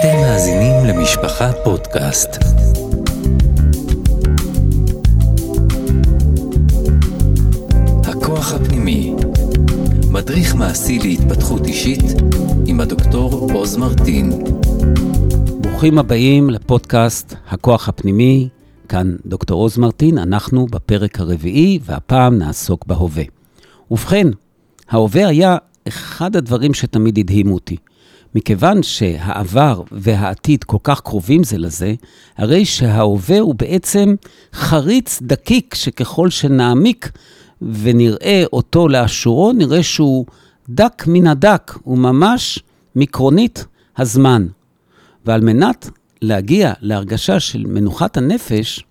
אתם מאזינים למשפחה פודקאסט. הכוח הפנימי, מדריך מעשי להתפתחות אישית עם הדוקטור עוז מרטין. ברוכים הבאים לפודקאסט הכוח הפנימי, כאן דוקטור עוז מרטין, אנחנו בפרק הרביעי, והפעם נעסוק בהווה. ובכן, ההווה היה אחד הדברים שתמיד הדהימו אותי. מכיוון שהעבר והעתיד כל כך קרובים זה לזה, הרי שההווה הוא בעצם חריץ דקיק, שככל שנעמיק ונראה אותו לאשורו, נראה שהוא דק מן הדק, הוא ממש מיקרונית הזמן. ועל מנת להגיע להרגשה של מנוחת הנפש,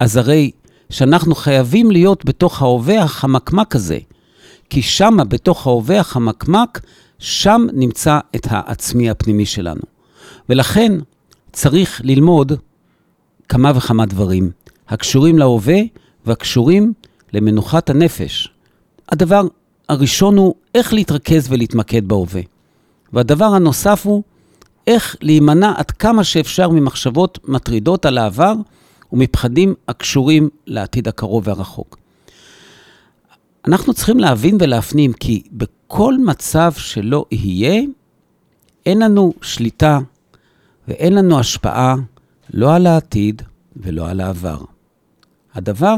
אז הרי שאנחנו חייבים להיות בתוך ההווה החמקמק הזה. כי שמה, בתוך ההווה החמקמק, שם נמצא את העצמי הפנימי שלנו. ולכן צריך ללמוד כמה וכמה דברים הקשורים להווה והקשורים למנוחת הנפש. הדבר הראשון הוא איך להתרכז ולהתמקד בהווה. והדבר הנוסף הוא איך להימנע עד כמה שאפשר ממחשבות מטרידות על העבר ומפחדים הקשורים לעתיד הקרוב והרחוק. אנחנו צריכים להבין ולהפנים כי בכל מצב שלא יהיה, אין לנו שליטה ואין לנו השפעה לא על העתיד ולא על העבר. הדבר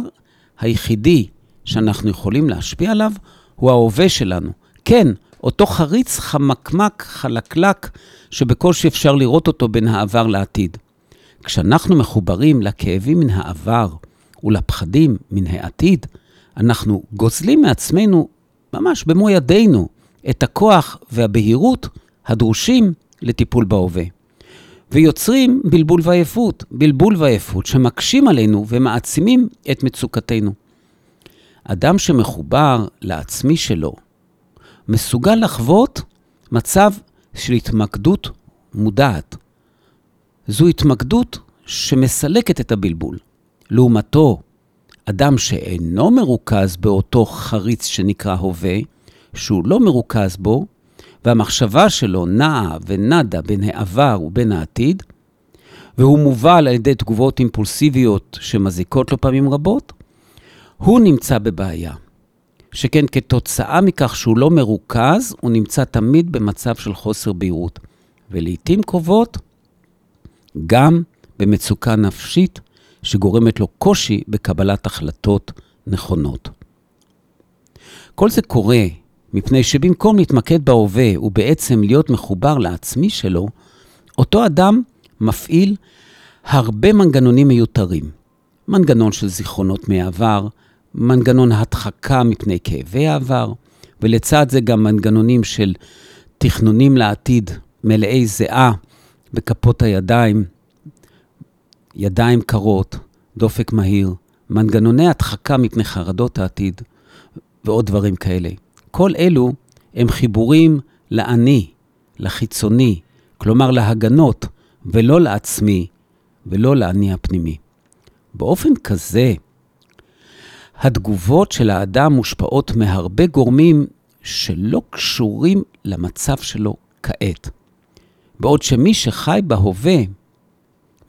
היחידי שאנחנו יכולים להשפיע עליו הוא ההווה שלנו. כן, אותו חריץ חמקמק, חלקלק, שבקושי אפשר לראות אותו בין העבר לעתיד. כשאנחנו מחוברים לכאבים מן העבר ולפחדים מן העתיד, אנחנו גוזלים מעצמנו, ממש במו ידינו, את הכוח והבהירות הדרושים לטיפול בהווה. ויוצרים בלבול ועייפות, בלבול ועייפות שמקשים עלינו ומעצימים את מצוקתנו. אדם שמחובר לעצמי שלו, מסוגל לחוות מצב של התמקדות מודעת. זו התמקדות שמסלקת את הבלבול. לעומתו, אדם שאינו מרוכז באותו חריץ שנקרא הווה, שהוא לא מרוכז בו, והמחשבה שלו נעה ונדה בין העבר ובין העתיד, והוא מובל על ידי תגובות אימפולסיביות שמזיקות לו פעמים רבות, הוא נמצא בבעיה. שכן כתוצאה מכך שהוא לא מרוכז, הוא נמצא תמיד במצב של חוסר בהירות, ולעיתים קרובות גם במצוקה נפשית שגורמת לו קושי בקבלת החלטות נכונות. כל זה קורה מפני שבמקום להתמקד בהווה ובעצם להיות מחובר לעצמי שלו, אותו אדם מפעיל הרבה מנגנונים מיותרים. מנגנון של זיכרונות מהעבר, מנגנון הדחקה מפני כאבי העבר, ולצד זה גם מנגנונים של תכנונים לעתיד מלאי זיעה בכפות הידיים, ידיים קרות, דופק מהיר, מנגנוני הדחקה מפני חרדות העתיד ועוד דברים כאלה. כל אלו הם חיבורים לאני, לחיצוני, כלומר להגנות, ולא לעצמי ולא לאני הפנימי. באופן כזה, התגובות של האדם מושפעות מהרבה גורמים שלא קשורים למצב שלו כעת. בעוד שמי שחי בהווה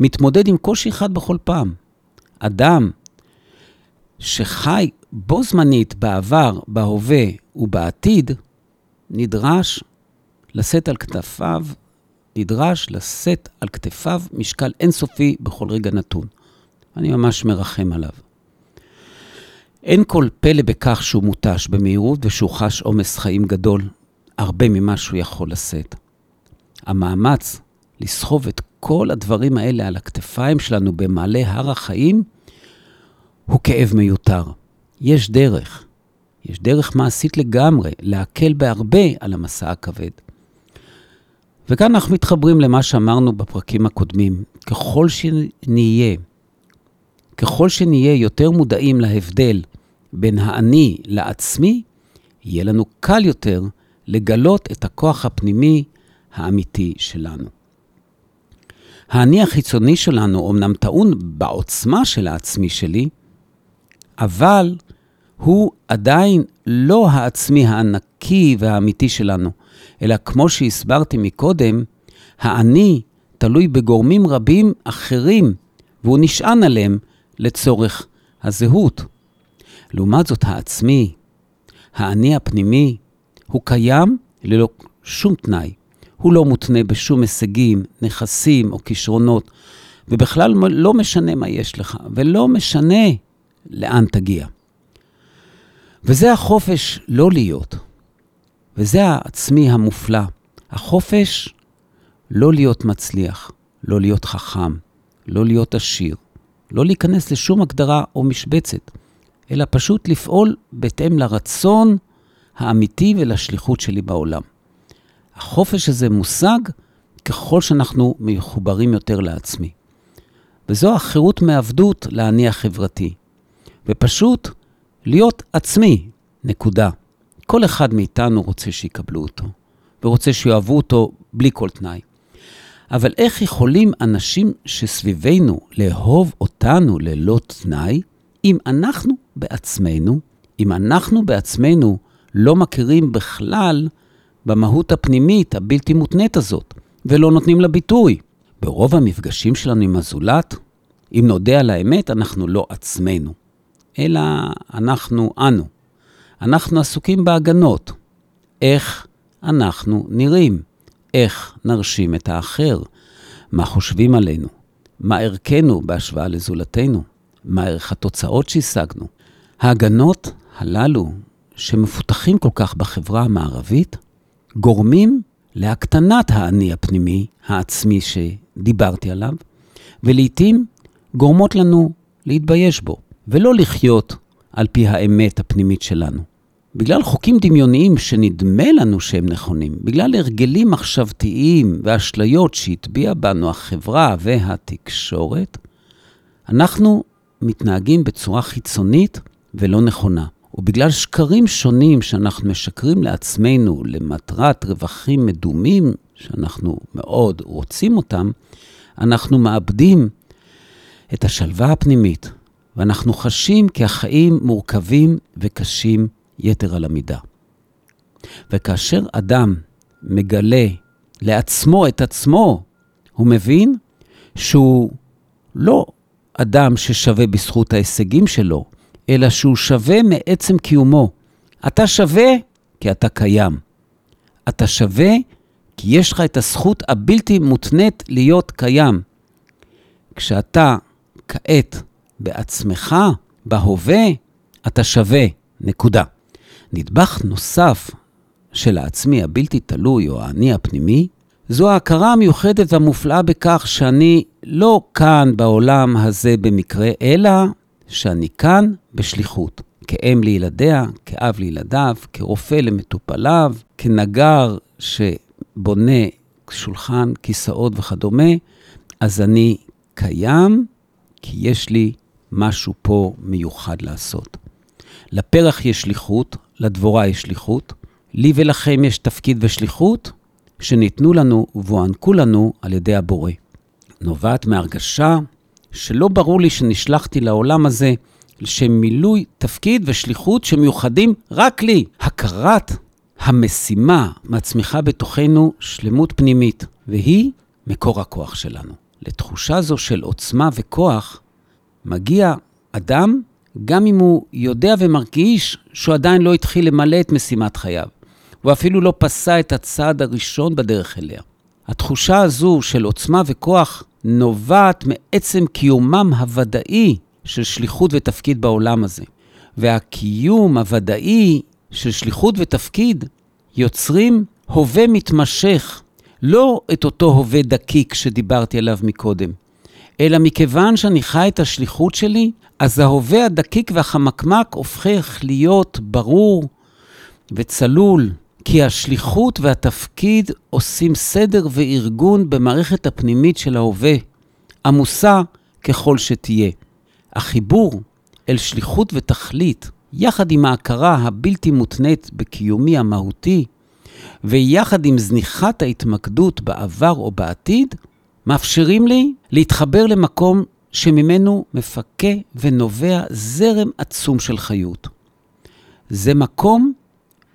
מתמודד עם קושי אחד בכל פעם. אדם שחי בו זמנית בעבר, בהווה ובעתיד, נדרש לשאת על כתפיו, נדרש לשאת על כתפיו משקל אינסופי בכל רגע נתון. אני ממש מרחם עליו. אין כל פלא בכך שהוא מותש במהירות ושהוא חש עומס חיים גדול, הרבה ממה שהוא יכול לשאת. המאמץ לסחוב את כל הדברים האלה על הכתפיים שלנו במעלה הר החיים, הוא כאב מיותר. יש דרך, יש דרך מעשית לגמרי, להקל בהרבה על המסע הכבד. וכאן אנחנו מתחברים למה שאמרנו בפרקים הקודמים. ככל שנהיה, ככל שנהיה יותר מודעים להבדל בין האני לעצמי, יהיה לנו קל יותר לגלות את הכוח הפנימי האמיתי שלנו. האני החיצוני שלנו אמנם טעון בעוצמה של העצמי שלי, אבל הוא עדיין לא העצמי הענקי והאמיתי שלנו, אלא כמו שהסברתי מקודם, האני תלוי בגורמים רבים אחרים, והוא נשען עליהם לצורך הזהות. לעומת זאת, העצמי, האני הפנימי, הוא קיים ללא שום תנאי. הוא לא מותנה בשום הישגים, נכסים או כישרונות, ובכלל לא משנה מה יש לך, ולא משנה לאן תגיע. וזה החופש לא להיות, וזה העצמי המופלא. החופש לא להיות מצליח, לא להיות חכם, לא להיות עשיר, לא להיכנס לשום הגדרה או משבצת, אלא פשוט לפעול בהתאם לרצון האמיתי ולשליחות שלי בעולם. החופש הזה מושג ככל שאנחנו מחוברים יותר לעצמי. וזו החירות מעבדות לאני החברתי. ופשוט להיות עצמי, נקודה. כל אחד מאיתנו רוצה שיקבלו אותו, ורוצה שיאהבו אותו בלי כל תנאי. אבל איך יכולים אנשים שסביבנו לאהוב אותנו ללא תנאי, אם אנחנו בעצמנו, אם אנחנו בעצמנו לא מכירים בכלל במהות הפנימית הבלתי מותנית הזאת, ולא נותנים לה ביטוי? ברוב המפגשים שלנו עם הזולת, אם נודה על האמת, אנחנו לא עצמנו, אלא אנחנו אנו. אנחנו עסוקים בהגנות. איך אנחנו נראים? איך נרשים את האחר? מה חושבים עלינו? מה ערכנו בהשוואה לזולתנו? מה ערך התוצאות שהשגנו? ההגנות הללו, שמפותחים כל כך בחברה המערבית, גורמים להקטנת האני הפנימי, העצמי שדיברתי עליו, ולעיתים גורמות לנו להתבייש בו, ולא לחיות על פי האמת הפנימית שלנו. בגלל חוקים דמיוניים שנדמה לנו שהם נכונים, בגלל הרגלים מחשבתיים ואשליות שהטביע בנו החברה והתקשורת, אנחנו מתנהגים בצורה חיצונית ולא נכונה. ובגלל שקרים שונים שאנחנו משקרים לעצמנו למטרת רווחים מדומים, שאנחנו מאוד רוצים אותם, אנחנו מאבדים את השלווה הפנימית, ואנחנו חשים כי החיים מורכבים וקשים יתר על המידה. וכאשר אדם מגלה לעצמו את עצמו, הוא מבין שהוא לא אדם ששווה בזכות ההישגים שלו, אלא שהוא שווה מעצם קיומו. אתה שווה כי אתה קיים. אתה שווה כי יש לך את הזכות הבלתי מותנית להיות קיים. כשאתה כעת בעצמך, בהווה, אתה שווה, נקודה. נדבך נוסף של העצמי הבלתי תלוי, או האני הפנימי, זו ההכרה המיוחדת והמופלאה בכך שאני לא כאן בעולם הזה במקרה, אלא שאני כאן בשליחות. כאם לילדיה, כאב לילדיו, כרופא למטופליו, כנגר שבונה שולחן, כיסאות וכדומה, אז אני קיים כי יש לי משהו פה מיוחד לעשות. לפרח יש שליחות, לדבורה יש שליחות, לי ולכם יש תפקיד ושליחות שניתנו לנו והוענקו לנו על ידי הבורא. נובעת מהרגשה שלא ברור לי שנשלחתי לעולם הזה לשם מילוי תפקיד ושליחות שמיוחדים רק לי. הכרת המשימה מצמיחה בתוכנו שלמות פנימית, והיא מקור הכוח שלנו. לתחושה זו של עוצמה וכוח מגיע אדם גם אם הוא יודע ומרגיש שהוא עדיין לא התחיל למלא את משימת חייו. הוא אפילו לא פסע את הצעד הראשון בדרך אליה. התחושה הזו של עוצמה וכוח נובעת מעצם קיומם הוודאי של שליחות ותפקיד בעולם הזה. והקיום הוודאי של שליחות ותפקיד יוצרים הווה מתמשך, לא את אותו הווה דקיק שדיברתי עליו מקודם, אלא מכיוון שאני חי את השליחות שלי, אז ההווה הדקיק והחמקמק הופך להיות ברור וצלול, כי השליחות והתפקיד עושים סדר וארגון במערכת הפנימית של ההווה, עמוסה ככל שתהיה. החיבור אל שליחות ותכלית, יחד עם ההכרה הבלתי מותנית בקיומי המהותי, ויחד עם זניחת ההתמקדות בעבר או בעתיד, מאפשרים לי להתחבר למקום שממנו מפקה ונובע זרם עצום של חיות. זה מקום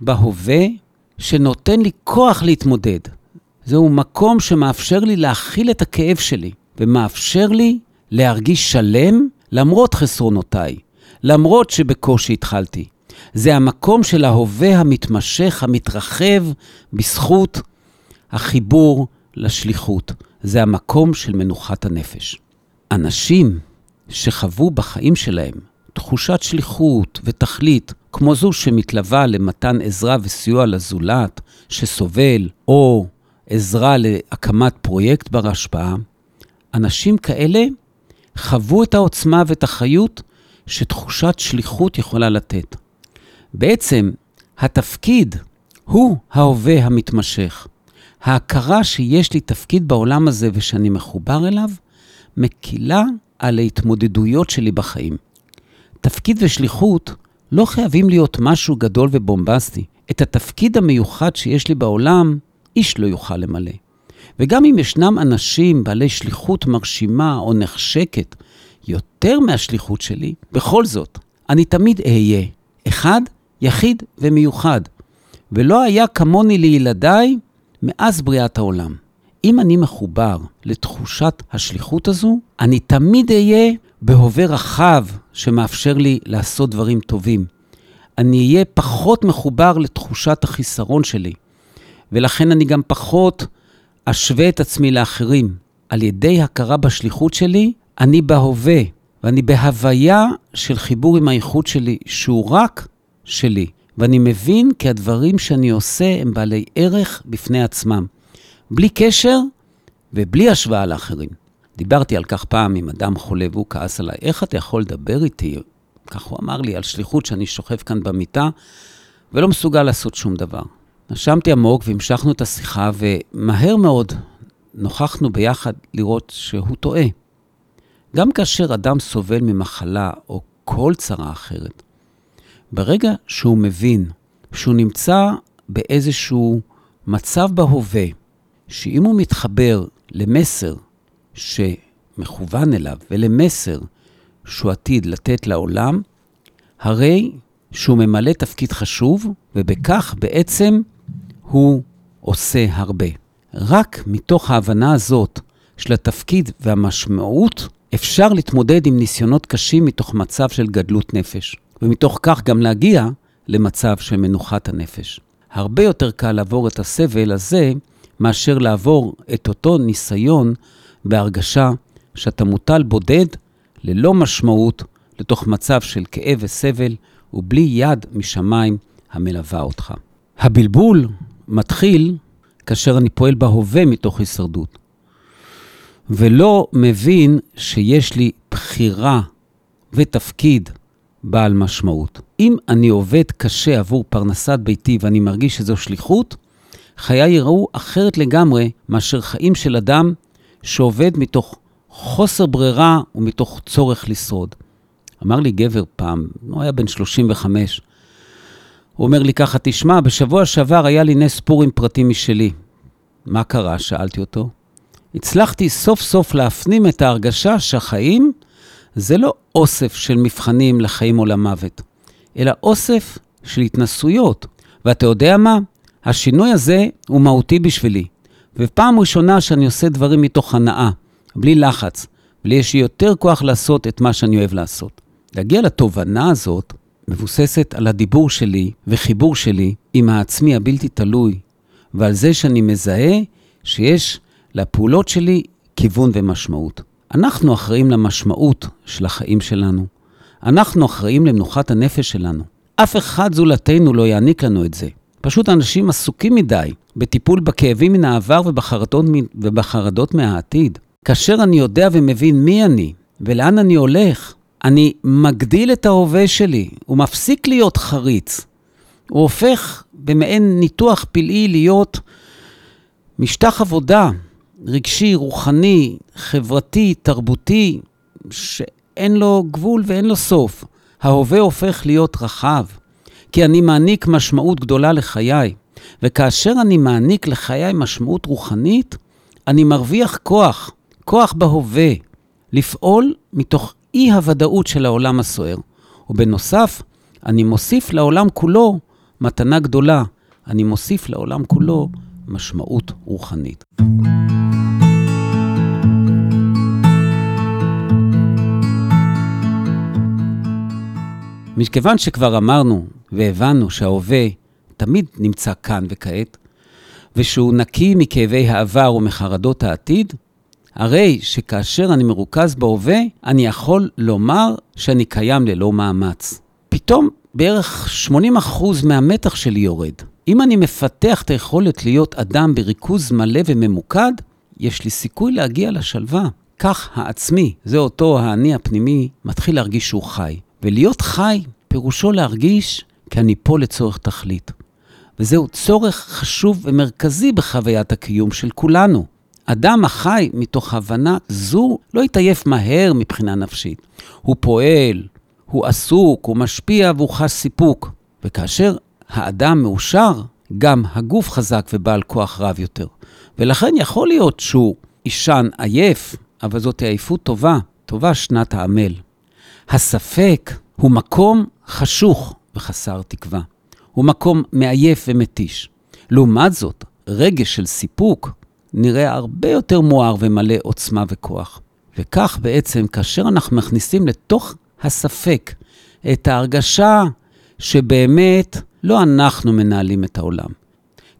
בהווה שנותן לי כוח להתמודד. זהו מקום שמאפשר לי להכיל את הכאב שלי, ומאפשר לי להרגיש שלם למרות חסרונותיי, למרות שבקושי התחלתי. זה המקום של ההווה המתמשך, המתרחב, בזכות החיבור לשליחות. זה המקום של מנוחת הנפש. אנשים שחוו בחיים שלהם תחושת שליחות ותכלית, כמו זו שמתלווה למתן עזרה וסיוע לזולת שסובל, או עזרה להקמת פרויקט בר השפעה, אנשים כאלה חוו את העוצמה ואת החיות שתחושת שליחות יכולה לתת. בעצם, התפקיד הוא ההווה המתמשך. ההכרה שיש לי תפקיד בעולם הזה ושאני מחובר אליו, מקילה על ההתמודדויות שלי בחיים. תפקיד ושליחות לא חייבים להיות משהו גדול ובומבסטי. את התפקיד המיוחד שיש לי בעולם, איש לא יוכל למלא. וגם אם ישנם אנשים בעלי שליחות מרשימה או נחשקת יותר מהשליחות שלי, בכל זאת, אני תמיד אהיה אחד, יחיד ומיוחד. ולא היה כמוני לילדיי מאז בריאת העולם. אם אני מחובר לתחושת השליחות הזו, אני תמיד אהיה בהווה רחב שמאפשר לי לעשות דברים טובים. אני אהיה פחות מחובר לתחושת החיסרון שלי, ולכן אני גם פחות אשווה את עצמי לאחרים. על ידי הכרה בשליחות שלי, אני בהווה, ואני בהוויה של חיבור עם האיכות שלי, שהוא רק שלי. ואני מבין כי הדברים שאני עושה הם בעלי ערך בפני עצמם, בלי קשר ובלי השוואה לאחרים. דיברתי על כך פעם עם אדם חולה והוא כעס עליי, איך אתה יכול לדבר איתי, כך הוא אמר לי, על שליחות שאני שוכב כאן במיטה ולא מסוגל לעשות שום דבר. נשמתי עמוק והמשכנו את השיחה, ומהר מאוד נוכחנו ביחד לראות שהוא טועה. גם כאשר אדם סובל ממחלה או כל צרה אחרת, ברגע שהוא מבין שהוא נמצא באיזשהו מצב בהווה, שאם הוא מתחבר למסר שמכוון אליו ולמסר שהוא עתיד לתת לעולם, הרי שהוא ממלא תפקיד חשוב, ובכך בעצם הוא עושה הרבה. רק מתוך ההבנה הזאת של התפקיד והמשמעות, אפשר להתמודד עם ניסיונות קשים מתוך מצב של גדלות נפש. ומתוך כך גם להגיע למצב של מנוחת הנפש. הרבה יותר קל לעבור את הסבל הזה מאשר לעבור את אותו ניסיון בהרגשה שאתה מוטל בודד, ללא משמעות, לתוך מצב של כאב וסבל, ובלי יד משמיים המלווה אותך. הבלבול מתחיל כאשר אני פועל בהווה מתוך הישרדות, ולא מבין שיש לי בחירה ותפקיד בעל משמעות. אם אני עובד קשה עבור פרנסת ביתי ואני מרגיש שזו שליחות, חיי ייראו אחרת לגמרי מאשר חיים של אדם שעובד מתוך חוסר ברירה ומתוך צורך לשרוד. אמר לי גבר פעם, הוא היה בן 35, הוא אומר לי ככה, תשמע, בשבוע שעבר היה לי נס פורים פרטי משלי. מה קרה? שאלתי אותו. הצלחתי סוף סוף להפנים את ההרגשה שהחיים זה לא אוסף של מבחנים לחיים או למוות, אלא אוסף של התנסויות. ואתה יודע מה? השינוי הזה הוא מהותי בשבילי. ופעם ראשונה שאני עושה דברים מתוך הנאה, בלי לחץ, ולי יש לי יותר כוח לעשות את מה שאני אוהב לעשות. להגיע לתובנה הזאת מבוססת על הדיבור שלי וחיבור שלי עם העצמי הבלתי תלוי, ועל זה שאני מזהה שיש לפעולות שלי כיוון ומשמעות. אנחנו אחראים למשמעות של החיים שלנו. אנחנו אחראים למנוחת הנפש שלנו. אף אחד זולתנו לא יעניק לנו את זה. פשוט אנשים עסוקים מדי בטיפול בכאבים מן העבר ובחרדות, ובחרדות מהעתיד. כאשר אני יודע ומבין מי אני ולאן אני הולך, אני מגדיל את ההווה שלי, הוא מפסיק להיות חריץ. הוא הופך במעין ניתוח פלאי להיות משטח עבודה רגשי, רוחני, חברתי, תרבותי, שאין לו גבול ואין לו סוף. ההווה הופך להיות רחב, כי אני מעניק משמעות גדולה לחיי, וכאשר אני מעניק לחיי משמעות רוחנית, אני מרוויח כוח, כוח בהווה, לפעול מתוך אי-הוודאות של העולם הסוער. ובנוסף, אני מוסיף לעולם כולו מתנה גדולה. אני מוסיף לעולם כולו משמעות רוחנית. מכיוון שכבר אמרנו והבנו שההווה תמיד נמצא כאן וכעת, ושהוא נקי מכאבי העבר ומחרדות העתיד, הרי שכאשר אני מרוכז בהווה, אני יכול לומר שאני קיים ללא מאמץ. פתאום בערך 80% מהמתח שלי יורד. אם אני מפתח את היכולת להיות אדם בריכוז מלא וממוקד, יש לי סיכוי להגיע לשלווה. כך העצמי, זה אותו האני הפנימי, מתחיל להרגיש שהוא חי. ולהיות חי, פירושו להרגיש כי אני פה לצורך תכלית. וזהו צורך חשוב ומרכזי בחוויית הקיום של כולנו. אדם החי מתוך הבנה זו לא יתעייף מהר מבחינה נפשית. הוא פועל, הוא עסוק, הוא משפיע והוא חש סיפוק. וכאשר האדם מאושר, גם הגוף חזק ובעל כוח רב יותר. ולכן יכול להיות שהוא יישן עייף, אבל זאת עייפות טובה, טובה שנת העמל. הספק הוא מקום חשוך וחסר תקווה. הוא מקום מעייף ומתיש. לעומת זאת, רגש של סיפוק נראה הרבה יותר מואר ומלא עוצמה וכוח. וכך בעצם, כאשר אנחנו מכניסים לתוך הספק את ההרגשה שבאמת לא אנחנו מנהלים את העולם.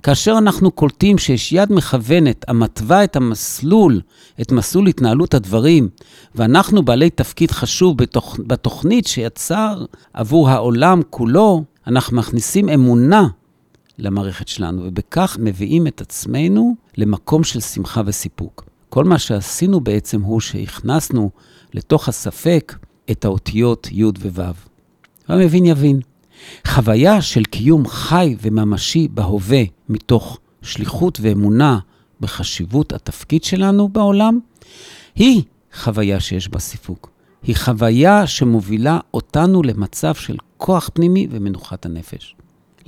כאשר אנחנו קולטים שיש יד מכוונת המתווה את המסלול, את מסלול התנהלות הדברים, ואנחנו בעלי תפקיד חשוב בתוכ... בתוכנית שיצר עבור העולם כולו, אנחנו מכניסים אמונה למערכת שלנו, ובכך מביאים את עצמנו למקום של שמחה וסיפוק. כל מה שעשינו בעצם הוא שהכנסנו לתוך הספק את האותיות י' וו'. והמבין יבין. חוויה של קיום חי וממשי בהווה, מתוך שליחות ואמונה בחשיבות התפקיד שלנו בעולם, היא חוויה שיש בה סיפוק. היא חוויה שמובילה אותנו למצב של כוח פנימי ומנוחת הנפש.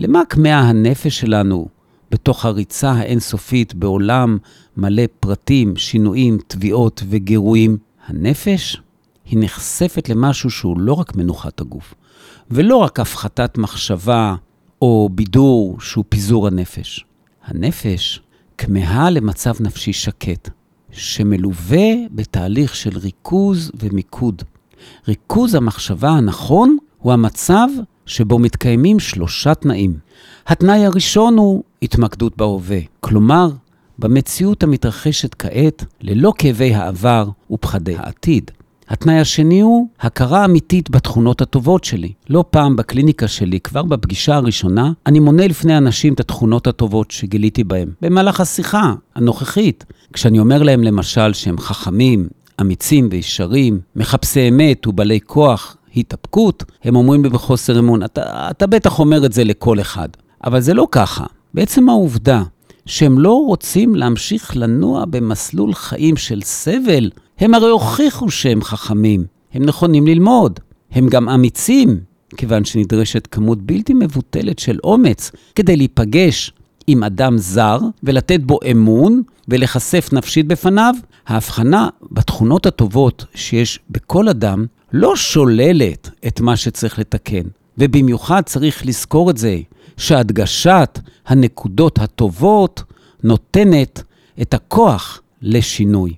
למה כמהה הנפש שלנו בתוך הריצה האינסופית בעולם מלא פרטים, שינויים, תביעות וגירויים? הנפש היא נחשפת למשהו שהוא לא רק מנוחת הגוף, ולא רק הפחתת מחשבה או בידור שהוא פיזור הנפש. הנפש כמהה למצב נפשי שקט, שמלווה בתהליך של ריכוז ומיקוד. ריכוז המחשבה הנכון הוא המצב שבו מתקיימים שלושה תנאים. התנאי הראשון הוא התמקדות בהווה, כלומר, במציאות המתרחשת כעת, ללא כאבי העבר ופחדי העתיד. התנאי השני הוא הכרה אמיתית בתכונות הטובות שלי. לא פעם בקליניקה שלי, כבר בפגישה הראשונה, אני מונה לפני אנשים את התכונות הטובות שגיליתי בהם. במהלך השיחה הנוכחית, כשאני אומר להם למשל שהם חכמים, אמיצים וישרים, מחפשי אמת ובעלי כוח, התאפקות, הם אומרים לי בחוסר אמון, אתה, אתה בטח אומר את זה לכל אחד. אבל זה לא ככה. בעצם העובדה שהם לא רוצים להמשיך לנוע במסלול חיים של סבל, הם הרי הוכיחו שהם חכמים, הם נכונים ללמוד, הם גם אמיצים, כיוון שנדרשת כמות בלתי מבוטלת של אומץ כדי להיפגש עם אדם זר ולתת בו אמון ולהיחשף נפשית בפניו. ההבחנה בתכונות הטובות שיש בכל אדם לא שוללת את מה שצריך לתקן, ובמיוחד צריך לזכור את זה, שהדגשת הנקודות הטובות נותנת את הכוח לשינוי.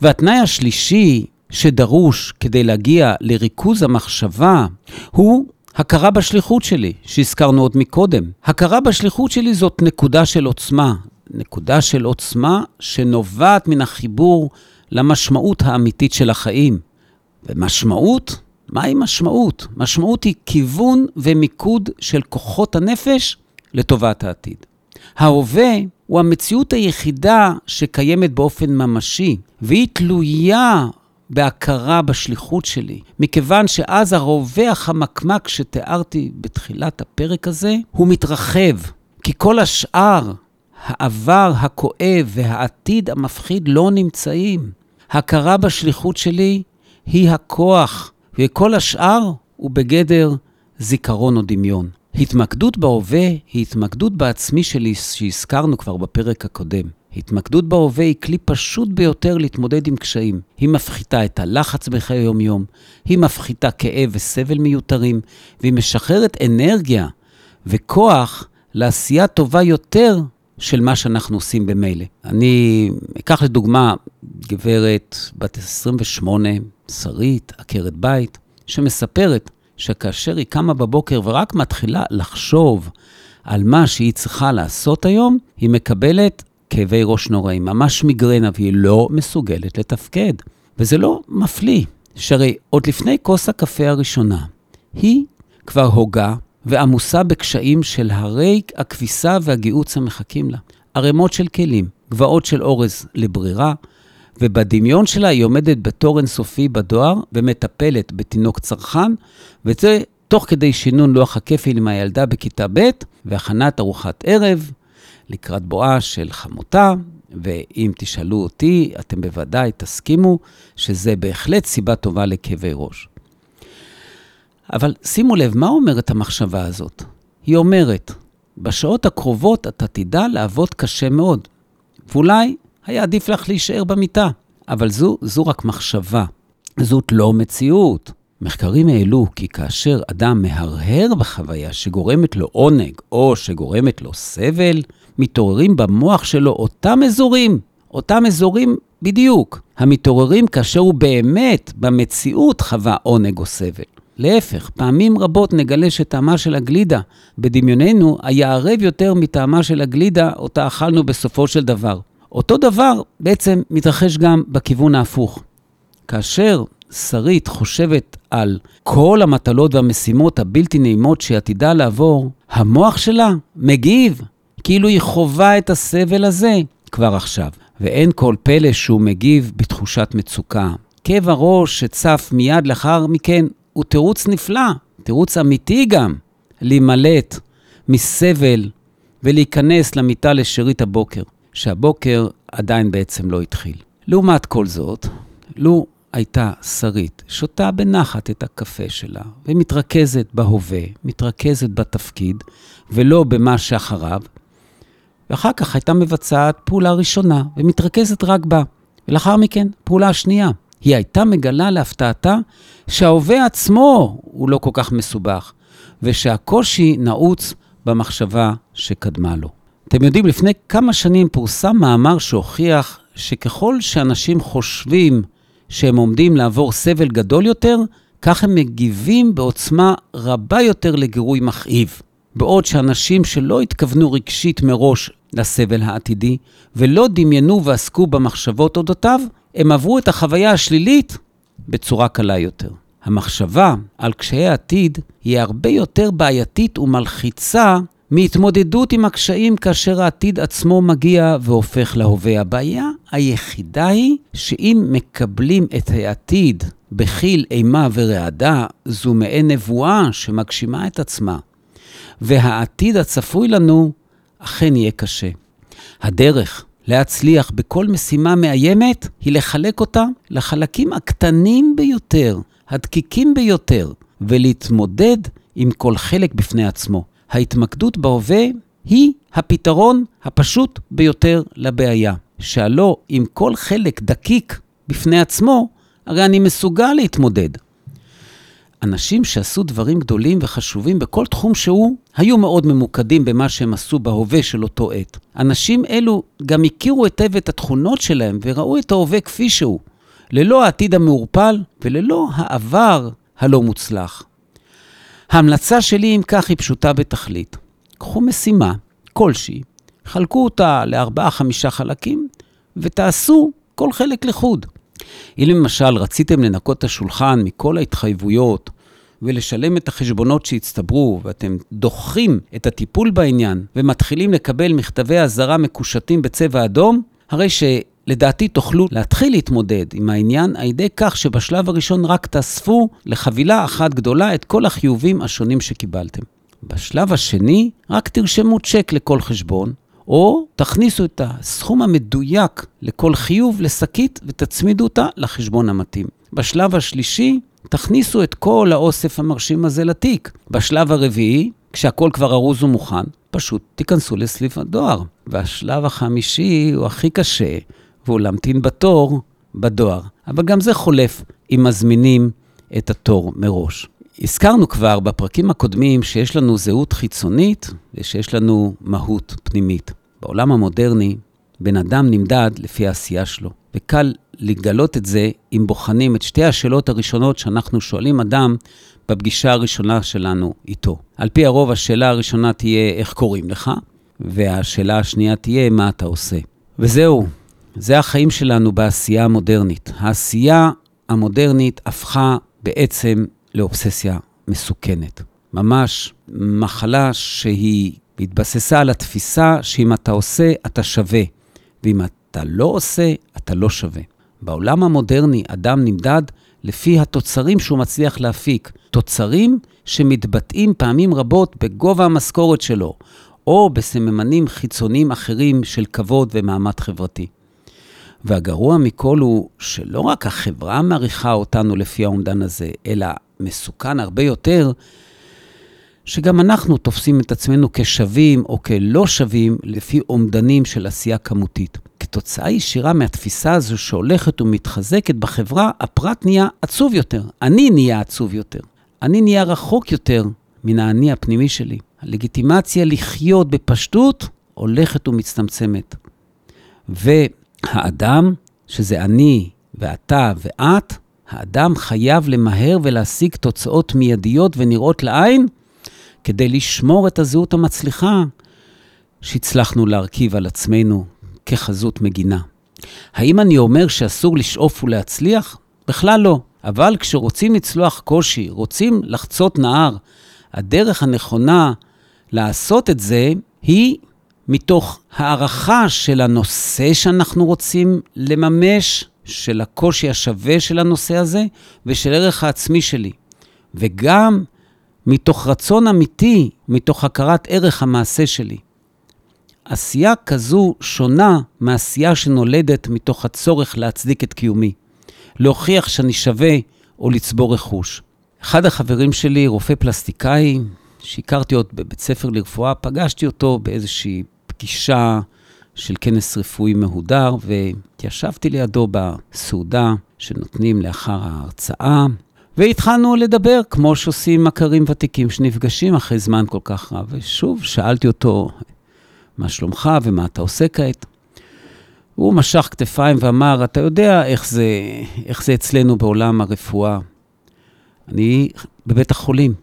והתנאי השלישי שדרוש כדי להגיע לריכוז המחשבה הוא הכרה בשליחות שלי, שהזכרנו עוד מקודם. הכרה בשליחות שלי זאת נקודה של עוצמה, נקודה של עוצמה שנובעת מן החיבור למשמעות האמיתית של החיים. ומשמעות? מהי משמעות? משמעות היא כיוון ומיקוד של כוחות הנפש לטובת העתיד. ההווה הוא המציאות היחידה שקיימת באופן ממשי, והיא תלויה בהכרה בשליחות שלי, מכיוון שאז ההווה החמקמק שתיארתי בתחילת הפרק הזה, הוא מתרחב, כי כל השאר, העבר הכואב והעתיד המפחיד לא נמצאים. הכרה בשליחות שלי היא הכוח, וכל השאר הוא בגדר זיכרון או דמיון. התמקדות בהווה היא התמקדות בעצמי שלי שהזכרנו כבר בפרק הקודם. התמקדות בהווה היא כלי פשוט ביותר להתמודד עם קשיים. היא מפחיתה את הלחץ בחיי היום-יום, היא מפחיתה כאב וסבל מיותרים, והיא משחררת אנרגיה וכוח לעשייה טובה יותר של מה שאנחנו עושים במילא. אני אקח לדוגמה גברת בת 28, שרית, עקרת בית, שמספרת שכאשר היא קמה בבוקר ורק מתחילה לחשוב על מה שהיא צריכה לעשות היום, היא מקבלת כאבי ראש נוראים, ממש מיגרנה, והיא לא מסוגלת לתפקד. וזה לא מפליא, שהרי עוד לפני כוס הקפה הראשונה, היא כבר הוגה ועמוסה בקשיים של הרי הכביסה והגיהוץ המחכים לה. ערימות של כלים, גבעות של אורז לברירה, ובדמיון שלה היא עומדת בתור אינסופי בדואר ומטפלת בתינוק צרכן, וזה תוך כדי שינון לוח הכפל עם הילדה בכיתה ב' והכנת ארוחת ערב לקראת בואה של חמותה, ואם תשאלו אותי, אתם בוודאי תסכימו שזה בהחלט סיבה טובה לכאבי ראש. אבל שימו לב, מה אומרת המחשבה הזאת? היא אומרת, בשעות הקרובות אתה תדע לעבוד קשה מאוד, ואולי היה עדיף לך להישאר במיטה. אבל זו, זו רק מחשבה, זאת לא מציאות. מחקרים העלו כי כאשר אדם מהרהר בחוויה שגורמת לו עונג או שגורמת לו סבל, מתעוררים במוח שלו אותם אזורים, אותם אזורים בדיוק, המתעוררים כאשר הוא באמת, במציאות, חווה עונג או סבל. להפך, פעמים רבות נגלה שטעמה של הגלידה בדמיוננו היה ערב יותר מטעמה של הגלידה אותה אכלנו בסופו של דבר. אותו דבר בעצם מתרחש גם בכיוון ההפוך. כאשר שרית חושבת על כל המטלות והמשימות הבלתי נעימות שהיא עתידה לעבור, המוח שלה מגיב, כאילו היא חווה את הסבל הזה כבר עכשיו. ואין כל פלא שהוא מגיב בתחושת מצוקה. כאב הראש שצף מיד לאחר מכן הוא תירוץ נפלא, תירוץ אמיתי גם, להימלט מסבל ולהיכנס למיטה לשארית הבוקר, שהבוקר עדיין בעצם לא התחיל. לעומת כל זאת, לו הייתה שרית, שותה בנחת את הקפה שלה, ומתרכזת בהווה, מתרכזת בתפקיד, ולא במה שאחריו, ואחר כך הייתה מבצעת פעולה ראשונה, ומתרכזת רק בה. ולאחר מכן, פעולה שנייה. היא הייתה מגלה להפתעתה שההווה עצמו הוא לא כל כך מסובך, ושהקושי נעוץ במחשבה שקדמה לו. אתם יודעים, לפני כמה שנים פורסם מאמר שהוכיח שככל שאנשים חושבים שהם עומדים לעבור סבל גדול יותר, כך הם מגיבים בעוצמה רבה יותר לגירוי מכאיב. בעוד שאנשים שלא התכוונו רגשית מראש לסבל העתידי, ולא דמיינו ועסקו במחשבות אודותיו, הם עברו את החוויה השלילית בצורה קלה יותר. המחשבה על קשיי העתיד היא הרבה יותר בעייתית ומלחיצה מהתמודדות עם הקשיים כאשר העתיד עצמו מגיע והופך להווה. הבעיה היחידה היא שאם מקבלים את העתיד בחיל אימה ורעדה, זו מעין נבואה שמגשימה את עצמה. והעתיד הצפוי לנו אכן יהיה קשה. הדרך להצליח בכל משימה מאיימת היא לחלק אותה לחלקים הקטנים ביותר, הדקיקים ביותר, ולהתמודד עם כל חלק בפני עצמו. ההתמקדות בהווה היא הפתרון הפשוט ביותר לבעיה. שהלא אם כל חלק דקיק בפני עצמו, הרי אני מסוגל להתמודד. אנשים שעשו דברים גדולים וחשובים בכל תחום שהוא, היו מאוד ממוקדים במה שהם עשו בהווה של אותו עת. אנשים אלו גם הכירו היטב את התכונות שלהם וראו את ההווה כפי שהוא, ללא העתיד המעורפל וללא העבר הלא מוצלח. ההמלצה שלי, אם כך, היא פשוטה בתכלית. קחו משימה כלשהי, חלקו אותה לארבעה-חמישה חלקים, ותעשו כל חלק לחוד. אם למשל רציתם לנקות את השולחן מכל ההתחייבויות ולשלם את החשבונות שהצטברו, ואתם דוחים את הטיפול בעניין ומתחילים לקבל מכתבי אזהרה מקושטים בצבע אדום, הרי שלדעתי תוכלו להתחיל להתמודד עם העניין על ידי כך שבשלב הראשון רק תאספו לחבילה אחת גדולה את כל החיובים השונים שקיבלתם. בשלב השני, רק תרשמו צ'ק לכל חשבון, או תכניסו את הסכום המדויק לכל חיוב לשקית ותצמידו אותה לחשבון המתאים. בשלב השלישי, תכניסו את כל האוסף המרשים הזה לתיק. בשלב הרביעי, כשהכול כבר ארוז ומוכן, פשוט תיכנסו לסליף הדואר. והשלב החמישי הוא הכי קשה, והוא להמתין בתור בדואר. אבל גם זה חולף אם מזמינים את התור מראש. הזכרנו כבר בפרקים הקודמים שיש לנו זהות חיצונית ושיש לנו מהות פנימית. בעולם המודרני, בן אדם נמדד לפי העשייה שלו, וקל לגלות את זה אם בוחנים את שתי השאלות הראשונות שאנחנו שואלים אדם בפגישה הראשונה שלנו איתו. על פי הרוב, השאלה הראשונה תהיה איך קוראים לך, והשאלה השנייה תהיה מה אתה עושה. וזהו, זה החיים שלנו בעשייה המודרנית. העשייה המודרנית הפכה בעצם לאובססיה מסוכנת. ממש מחלה שהיא התבססה על התפיסה שאם אתה עושה, אתה שווה, ואם אתה לא עושה, אתה לא שווה. בעולם המודרני אדם נמדד לפי התוצרים שהוא מצליח להפיק. תוצרים שמתבטאים פעמים רבות בגובה המשכורת שלו, או בסממנים חיצוניים אחרים של כבוד ומעמד חברתי. והגרוע מכל הוא שלא רק החברה מעריכה אותנו לפי האומדן הזה, אלא מסוכן הרבה יותר, שגם אנחנו תופסים את עצמנו כשווים או כלא שווים לפי אומדנים של עשייה כמותית. כתוצאה ישירה מהתפיסה הזו שהולכת ומתחזקת בחברה, הפרט נהיה עצוב יותר. אני נהיה עצוב יותר. אני נהיה רחוק יותר מן האני הפנימי שלי. הלגיטימציה לחיות בפשטות הולכת ומצטמצמת. והאדם, שזה אני ואתה ואת, האדם חייב למהר ולהשיג תוצאות מיידיות ונראות לעין כדי לשמור את הזהות המצליחה שהצלחנו להרכיב על עצמנו כחזות מגינה. האם אני אומר שאסור לשאוף ולהצליח? בכלל לא. אבל כשרוצים לצלוח קושי, רוצים לחצות נהר, הדרך הנכונה לעשות את זה היא מתוך הערכה של הנושא שאנחנו רוצים לממש, של הקושי השווה של הנושא הזה ושל ערך העצמי שלי. וגם מתוך רצון אמיתי, מתוך הכרת ערך המעשה שלי. עשייה כזו שונה מעשייה שנולדת מתוך הצורך להצדיק את קיומי, להוכיח שאני שווה או לצבור רכוש. אחד החברים שלי, רופא פלסטיקאי, שהכרתי עוד בבית ספר לרפואה, פגשתי אותו באיזושהי פגישה של כנס רפואי מהודר, והתיישבתי לידו בסעודה שנותנים לאחר ההרצאה, והתחלנו לדבר כמו שעושים מכרים ותיקים שנפגשים אחרי זמן כל כך רב. ושוב, שאלתי אותו, מה שלומך ומה אתה עושה כעת? הוא משך כתפיים ואמר, אתה יודע איך זה, איך זה אצלנו בעולם הרפואה. אני בבית החולים,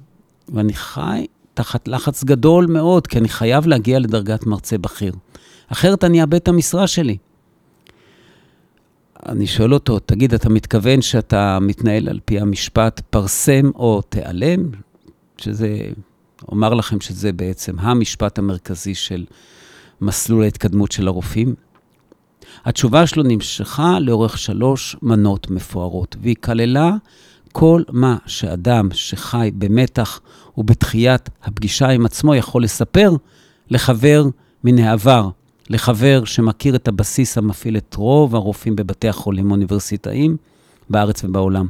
ואני חי תחת לחץ גדול מאוד, כי אני חייב להגיע לדרגת מרצה בכיר. אחרת אני אאבד את המשרה שלי. אני שואל אותו, תגיד, אתה מתכוון שאתה מתנהל על פי המשפט פרסם או תיעלם? שזה, אומר לכם שזה בעצם המשפט המרכזי של מסלול ההתקדמות של הרופאים. התשובה שלו נמשכה לאורך שלוש מנות מפוארות, והיא כללה כל מה שאדם שחי במתח ובתחיית הפגישה עם עצמו יכול לספר לחבר מן העבר, לחבר שמכיר את הבסיס המפעיל את רוב הרופאים בבתי החולים האוניברסיטאיים בארץ ובעולם.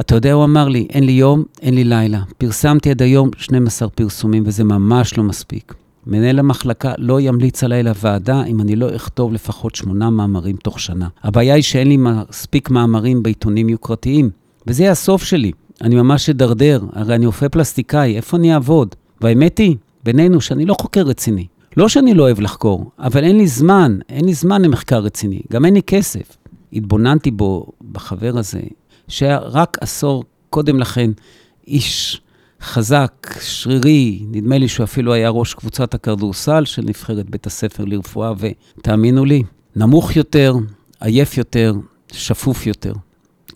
אתה יודע, הוא אמר לי, אין לי יום, אין לי לילה. פרסמתי עד היום 12 פרסומים, וזה ממש לא מספיק. מנהל המחלקה לא ימליץ עליי לוועדה אם אני לא אכתוב לפחות שמונה מאמרים תוך שנה. הבעיה היא שאין לי מספיק מאמרים בעיתונים יוקרתיים, וזה הסוף שלי. אני ממש אדרדר, הרי אני אופה פלסטיקאי, איפה אני אעבוד? והאמת היא, בינינו, שאני לא חוקר רציני. לא שאני לא אוהב לחקור, אבל אין לי זמן, אין לי זמן למחקר רציני, גם אין לי כסף. התבוננתי בו, בחבר הזה, שהיה רק עשור קודם לכן איש חזק, שרירי, נדמה לי שהוא אפילו היה ראש קבוצת הכדורסל של נבחרת בית הספר לרפואה, ותאמינו לי, נמוך יותר, עייף יותר, שפוף יותר.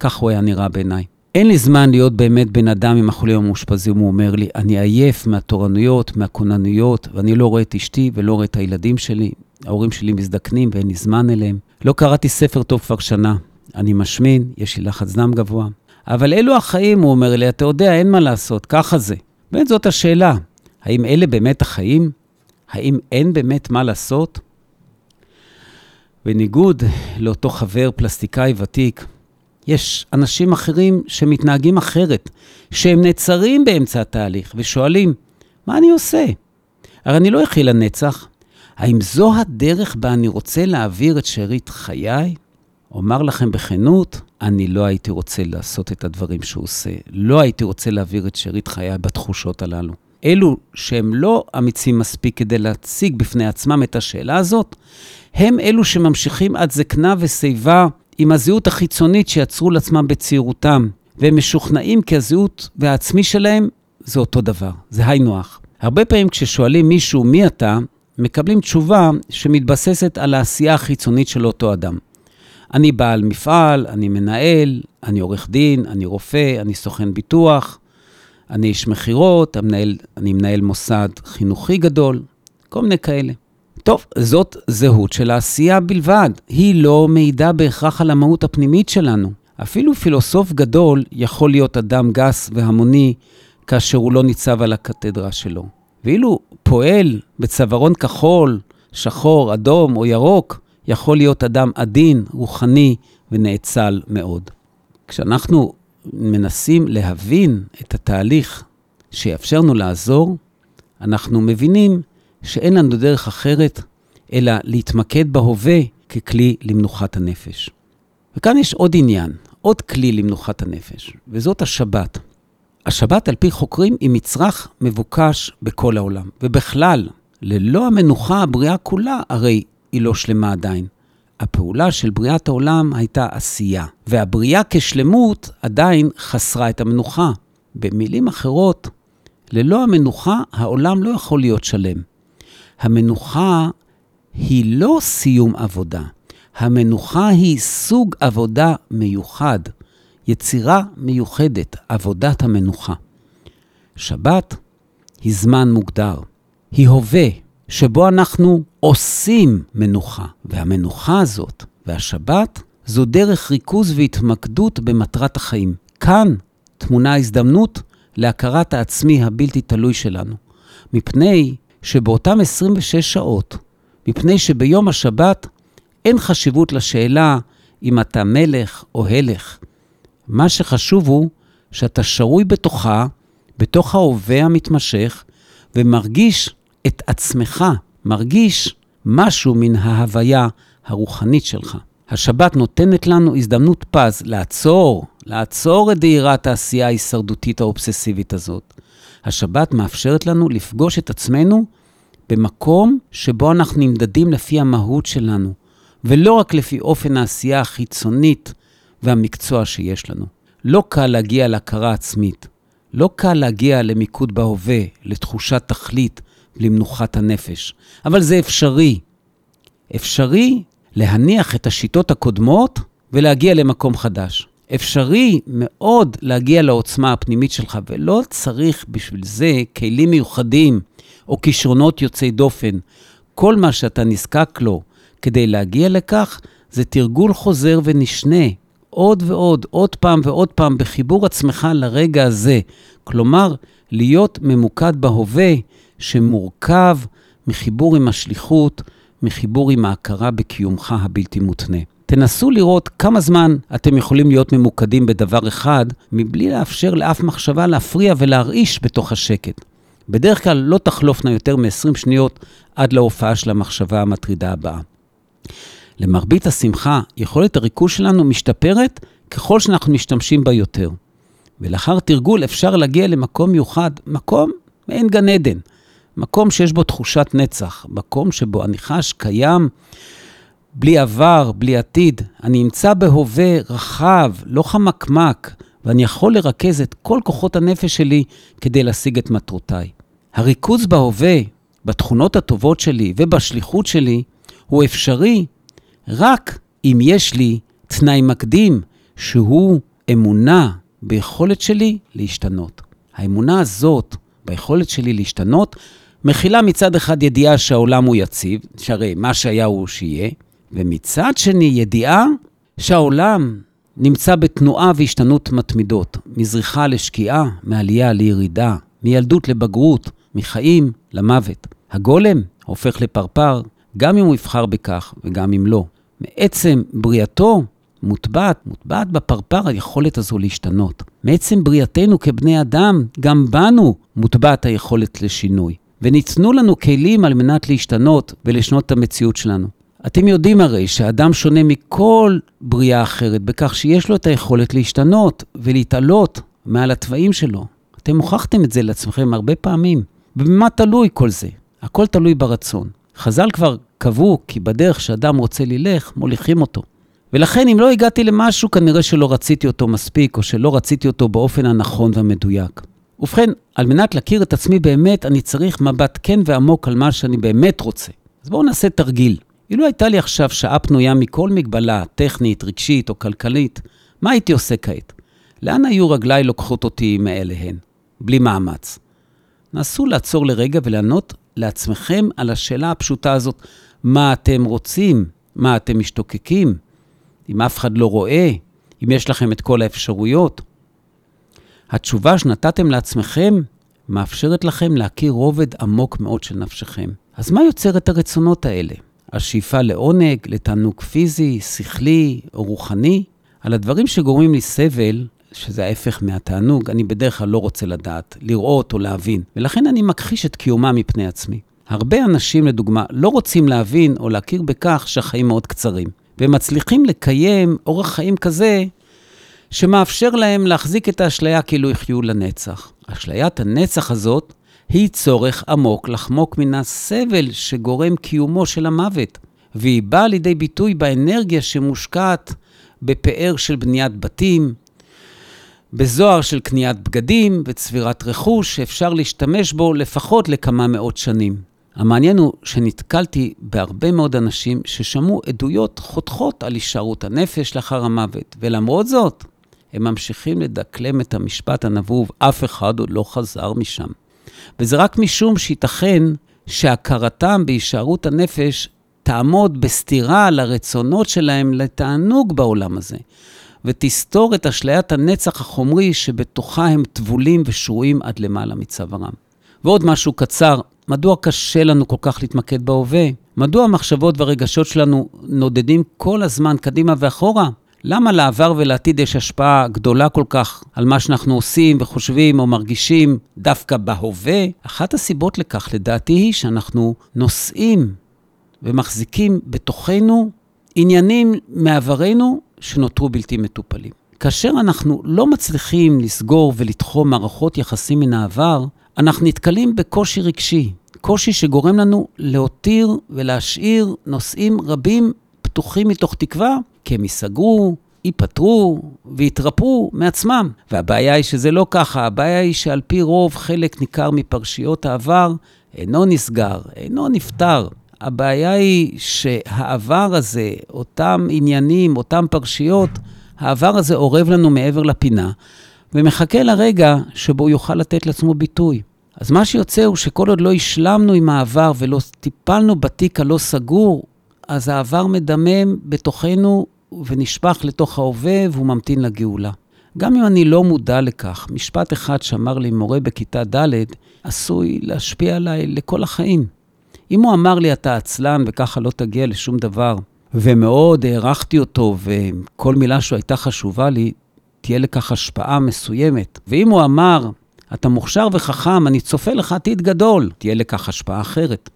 כך הוא היה נראה בעיניי. אין לי זמן להיות באמת בן אדם עם החולים המאושפזים, הוא אומר לי, אני עייף מהתורנויות, מהכוננויות, ואני לא רואה את אשתי ולא רואה את הילדים שלי. ההורים שלי מזדקנים ואין לי זמן אליהם. לא קראתי ספר טוב כבר שנה. אני משמין, יש לי לחץ דם גבוה. אבל אלו החיים, הוא אומר לי, אתה יודע, אין מה לעשות, ככה זה. באמת זאת השאלה, האם אלה באמת החיים? האם אין באמת מה לעשות? בניגוד לאותו חבר פלסטיקאי ותיק, יש אנשים אחרים שמתנהגים אחרת, שהם נעצרים באמצע התהליך ושואלים, מה אני עושה? הרי אני לא אכיל לנצח. האם זו הדרך בה אני רוצה להעביר את שארית חיי? אומר לכם בכנות, אני לא הייתי רוצה לעשות את הדברים שהוא עושה. לא הייתי רוצה להעביר את שארית חיי בתחושות הללו. אלו שהם לא אמיצים מספיק כדי להציג בפני עצמם את השאלה הזאת, הם אלו שממשיכים עד זקנה ושיבה עם הזהות החיצונית שיצרו לעצמם בצעירותם, והם משוכנעים כי הזהות והעצמי שלהם זה אותו דבר, זה היינו הך. הרבה פעמים כששואלים מישהו מי אתה, מקבלים תשובה שמתבססת על העשייה החיצונית של אותו אדם. אני בעל מפעל, אני מנהל, אני עורך דין, אני רופא, אני סוכן ביטוח, אני איש מכירות, אני מנהל מוסד חינוכי גדול, כל מיני כאלה. טוב, זאת זהות של העשייה בלבד. היא לא מעידה בהכרח על המהות הפנימית שלנו. אפילו פילוסוף גדול יכול להיות אדם גס והמוני כאשר הוא לא ניצב על הקתדרה שלו. ואילו פועל בצווארון כחול, שחור, אדום או ירוק, יכול להיות אדם עדין, רוחני ונאצל מאוד. כשאנחנו מנסים להבין את התהליך שיאפשר לנו לעזור, אנחנו מבינים שאין לנו דרך אחרת אלא להתמקד בהווה ככלי למנוחת הנפש. וכאן יש עוד עניין, עוד כלי למנוחת הנפש, וזאת השבת. השבת, על פי חוקרים, היא מצרך מבוקש בכל העולם. ובכלל, ללא המנוחה, הבריאה כולה הרי היא לא שלמה עדיין. הפעולה של בריאת העולם הייתה עשייה, והבריאה כשלמות עדיין חסרה את המנוחה. במילים אחרות, ללא המנוחה העולם לא יכול להיות שלם. המנוחה היא לא סיום עבודה, המנוחה היא סוג עבודה מיוחד, יצירה מיוחדת, עבודת המנוחה. שבת היא זמן מוגדר, היא הווה, שבו אנחנו עושים מנוחה, והמנוחה הזאת והשבת זו דרך ריכוז והתמקדות במטרת החיים. כאן טמונה ההזדמנות להכרת העצמי הבלתי תלוי שלנו, מפני שבאותם 26 שעות, מפני שביום השבת אין חשיבות לשאלה אם אתה מלך או הלך. מה שחשוב הוא שאתה שרוי בתוכה, בתוך ההווה המתמשך, ומרגיש את עצמך, מרגיש משהו מן ההוויה הרוחנית שלך. השבת נותנת לנו הזדמנות פז לעצור, לעצור את דהירת העשייה ההישרדותית האובססיבית הזאת. השבת מאפשרת לנו לפגוש את עצמנו במקום שבו אנחנו נמדדים לפי המהות שלנו, ולא רק לפי אופן העשייה החיצונית והמקצוע שיש לנו. לא קל להגיע להכרה עצמית, לא קל להגיע למיקוד בהווה, לתחושת תכלית, למנוחת הנפש, אבל זה אפשרי. אפשרי להניח את השיטות הקודמות ולהגיע למקום חדש. אפשרי מאוד להגיע לעוצמה הפנימית שלך, ולא צריך בשביל זה כלים מיוחדים או כישרונות יוצאי דופן. כל מה שאתה נזקק לו כדי להגיע לכך זה תרגול חוזר ונשנה, עוד ועוד, עוד פעם ועוד פעם, בחיבור עצמך לרגע הזה. כלומר, להיות ממוקד בהווה שמורכב מחיבור עם השליחות, מחיבור עם ההכרה בקיומך הבלתי מותנה. תנסו לראות כמה זמן אתם יכולים להיות ממוקדים בדבר אחד, מבלי לאפשר לאף מחשבה להפריע ולהרעיש בתוך השקט. בדרך כלל לא תחלופנה יותר מ-20 שניות עד להופעה של המחשבה המטרידה הבאה. למרבית השמחה, יכולת הריכוז שלנו משתפרת ככל שאנחנו משתמשים בה יותר. ולאחר תרגול אפשר להגיע למקום מיוחד, מקום מעין גן עדן, מקום שיש בו תחושת נצח, מקום שבו אני חש קיים בלי עבר, בלי עתיד. אני נמצא בהווה רחב, לא חמקמק, ואני יכול לרכז את כל כוחות הנפש שלי כדי להשיג את מטרותיי. הריכוז בהווה, בתכונות הטובות שלי ובשליחות שלי, הוא אפשרי רק אם יש לי תנאי מקדים, שהוא אמונה ביכולת שלי להשתנות. האמונה הזאת, ביכולת שלי להשתנות, מכילה מצד אחד ידיעה שהעולם הוא יציב, שהרי מה שהיה הוא שיהיה, ומצד שני ידיעה שהעולם נמצא בתנועה והשתנות מתמידות, מזריחה לשקיעה, מעלייה לירידה, מילדות לבגרות, מחיים למוות. הגולם הופך לפרפר, גם אם הוא יבחר בכך וגם אם לא. מעצם בריאתו מוטבעת, מוטבעת בפרפר היכולת הזו להשתנות. מעצם בריאתנו כבני אדם, גם בנו מוטבעת היכולת לשינוי. וניתנו לנו כלים על מנת להשתנות ולשנות את המציאות שלנו. אתם יודעים הרי שהאדם שונה מכל בריאה אחרת בכך שיש לו את היכולת להשתנות ולהתעלות מעל התוואים שלו. אתם הוכחתם את זה לעצמכם הרבה פעמים. ובמה תלוי כל זה? הכל תלוי ברצון. חז"ל כבר קבעו כי בדרך שאדם רוצה ללך, מוליכים אותו. ולכן אם לא הגעתי למשהו, כנראה שלא רציתי אותו מספיק, או שלא רציתי אותו באופן הנכון והמדויק. ובכן, על מנת להכיר את עצמי באמת, אני צריך מבט כן ועמוק על מה שאני באמת רוצה. אז בואו נעשה תרגיל. אילו הייתה לי עכשיו שעה פנויה מכל מגבלה, טכנית, רגשית או כלכלית, מה הייתי עושה כעת? לאן היו רגליי לוקחות אותי מאליהן? בלי מאמץ. נסו לעצור לרגע ולענות לעצמכם על השאלה הפשוטה הזאת, מה אתם רוצים? מה אתם משתוקקים? אם אף אחד לא רואה, אם יש לכם את כל האפשרויות. התשובה שנתתם לעצמכם מאפשרת לכם להכיר רובד עמוק מאוד של נפשכם. אז מה יוצר את הרצונות האלה? השאיפה לעונג, לתענוג פיזי, שכלי או רוחני? על הדברים שגורמים לי סבל, שזה ההפך מהתענוג, אני בדרך כלל לא רוצה לדעת, לראות או להבין, ולכן אני מכחיש את קיומם מפני עצמי. הרבה אנשים, לדוגמה, לא רוצים להבין או להכיר בכך שהחיים מאוד קצרים, והם מצליחים לקיים אורח חיים כזה שמאפשר להם להחזיק את האשליה כאילו יחיו לנצח. אשליית הנצח הזאת היא צורך עמוק לחמוק מן הסבל שגורם קיומו של המוות, והיא באה לידי ביטוי באנרגיה שמושקעת בפאר של בניית בתים, בזוהר של קניית בגדים וצבירת רכוש שאפשר להשתמש בו לפחות לכמה מאות שנים. המעניין הוא שנתקלתי בהרבה מאוד אנשים ששמעו עדויות חותכות על הישארות הנפש לאחר המוות, ולמרות זאת, הם ממשיכים לדקלם את המשפט הנבוב, אף אחד עוד לא חזר משם. וזה רק משום שייתכן שהכרתם בהישארות הנפש תעמוד בסתירה לרצונות שלהם לתענוג בעולם הזה, ותסתור את אשליית הנצח החומרי שבתוכה הם טבולים ושרויים עד למעלה מצווארם. ועוד משהו קצר, מדוע קשה לנו כל כך להתמקד בהווה? מדוע המחשבות והרגשות שלנו נודדים כל הזמן קדימה ואחורה? למה לעבר ולעתיד יש השפעה גדולה כל כך על מה שאנחנו עושים וחושבים או מרגישים דווקא בהווה? אחת הסיבות לכך, לדעתי, היא שאנחנו נושאים ומחזיקים בתוכנו עניינים מעברנו שנותרו בלתי מטופלים. כאשר אנחנו לא מצליחים לסגור ולתחום מערכות יחסים מן העבר, אנחנו נתקלים בקושי רגשי, קושי שגורם לנו להותיר ולהשאיר נושאים רבים פתוחים מתוך תקווה, כי הם ייסגרו, ייפטרו ויתרפאו מעצמם. והבעיה היא שזה לא ככה, הבעיה היא שעל פי רוב חלק ניכר מפרשיות העבר אינו נסגר, אינו נפתר. הבעיה היא שהעבר הזה, אותם עניינים, אותם פרשיות, העבר הזה אורב לנו מעבר לפינה, ומחכה לרגע שבו הוא יוכל לתת לעצמו ביטוי. אז מה שיוצא הוא שכל עוד לא השלמנו עם העבר ולא טיפלנו בתיק הלא סגור, אז העבר מדמם בתוכנו ונשפך לתוך ההווה והוא ממתין לגאולה. גם אם אני לא מודע לכך, משפט אחד שאמר לי מורה בכיתה ד' עשוי להשפיע עליי לכל החיים. אם הוא אמר לי, אתה עצלן וככה לא תגיע לשום דבר, ומאוד הערכתי אותו, וכל מילה שהוא הייתה חשובה לי, תהיה לכך השפעה מסוימת. ואם הוא אמר, אתה מוכשר וחכם, אני צופה לך עתיד גדול, תהיה לכך השפעה אחרת.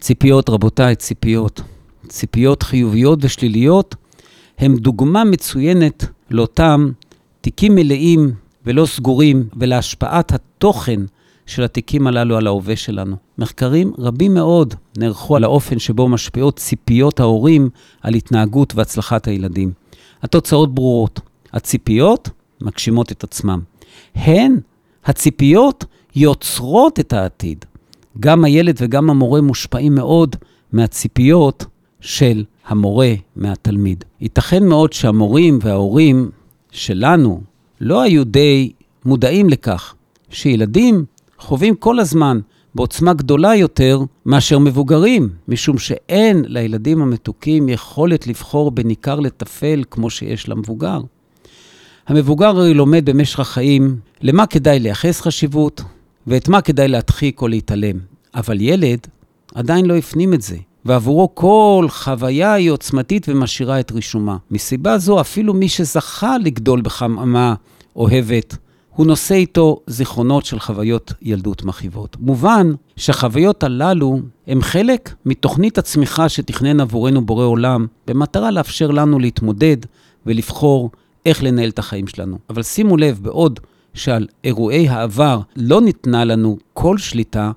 ציפיות, רבותיי, ציפיות. ציפיות חיוביות ושליליות הם דוגמה מצוינת לאותם תיקים מלאים ולא סגורים ולהשפעת התוכן של התיקים הללו על ההווה שלנו. מחקרים רבים מאוד נערכו על האופן שבו משפיעות ציפיות ההורים על התנהגות והצלחת הילדים. התוצאות ברורות. הציפיות מגשימות את עצמם. הן, הציפיות, יוצרות את העתיד. גם הילד וגם המורה מושפעים מאוד מהציפיות של המורה מהתלמיד. ייתכן מאוד שהמורים וההורים שלנו לא היו די מודעים לכך שילדים חווים כל הזמן בעוצמה גדולה יותר מאשר מבוגרים, משום שאין לילדים המתוקים יכולת לבחור בין עיקר לטפל כמו שיש למבוגר. המבוגר הרי לומד במשך החיים למה כדאי לייחס חשיבות ואת מה כדאי להדחיק או להתעלם. אבל ילד עדיין לא הפנים את זה, ועבורו כל חוויה היא עוצמתית ומשאירה את רישומה. מסיבה זו, אפילו מי שזכה לגדול בחממה אוהבת, הוא נושא איתו זיכרונות של חוויות ילדות מכאיבות. מובן שהחוויות הללו הם חלק מתוכנית הצמיחה שתכנן עבורנו בורא עולם, במטרה לאפשר לנו להתמודד ולבחור איך לנהל את החיים שלנו. אבל שימו לב, בעוד שעל אירועי העבר לא ניתנה לנו כל שליטה,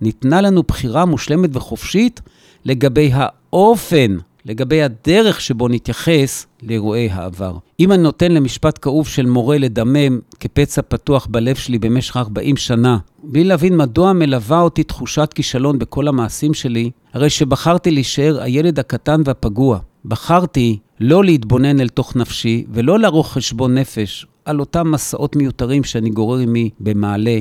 ניתנה לנו בחירה מושלמת וחופשית לגבי האופן, לגבי הדרך שבו נתייחס לאירועי העבר. אם אני נותן למשפט כאוב של מורה לדמם כפצע פתוח בלב שלי במשך 40 שנה, בלי להבין מדוע מלווה אותי תחושת כישלון בכל המעשים שלי, הרי שבחרתי להישאר הילד הקטן והפגוע. בחרתי לא להתבונן אל תוך נפשי ולא לערוך חשבון נפש על אותם מסעות מיותרים שאני גורר עמי במעלה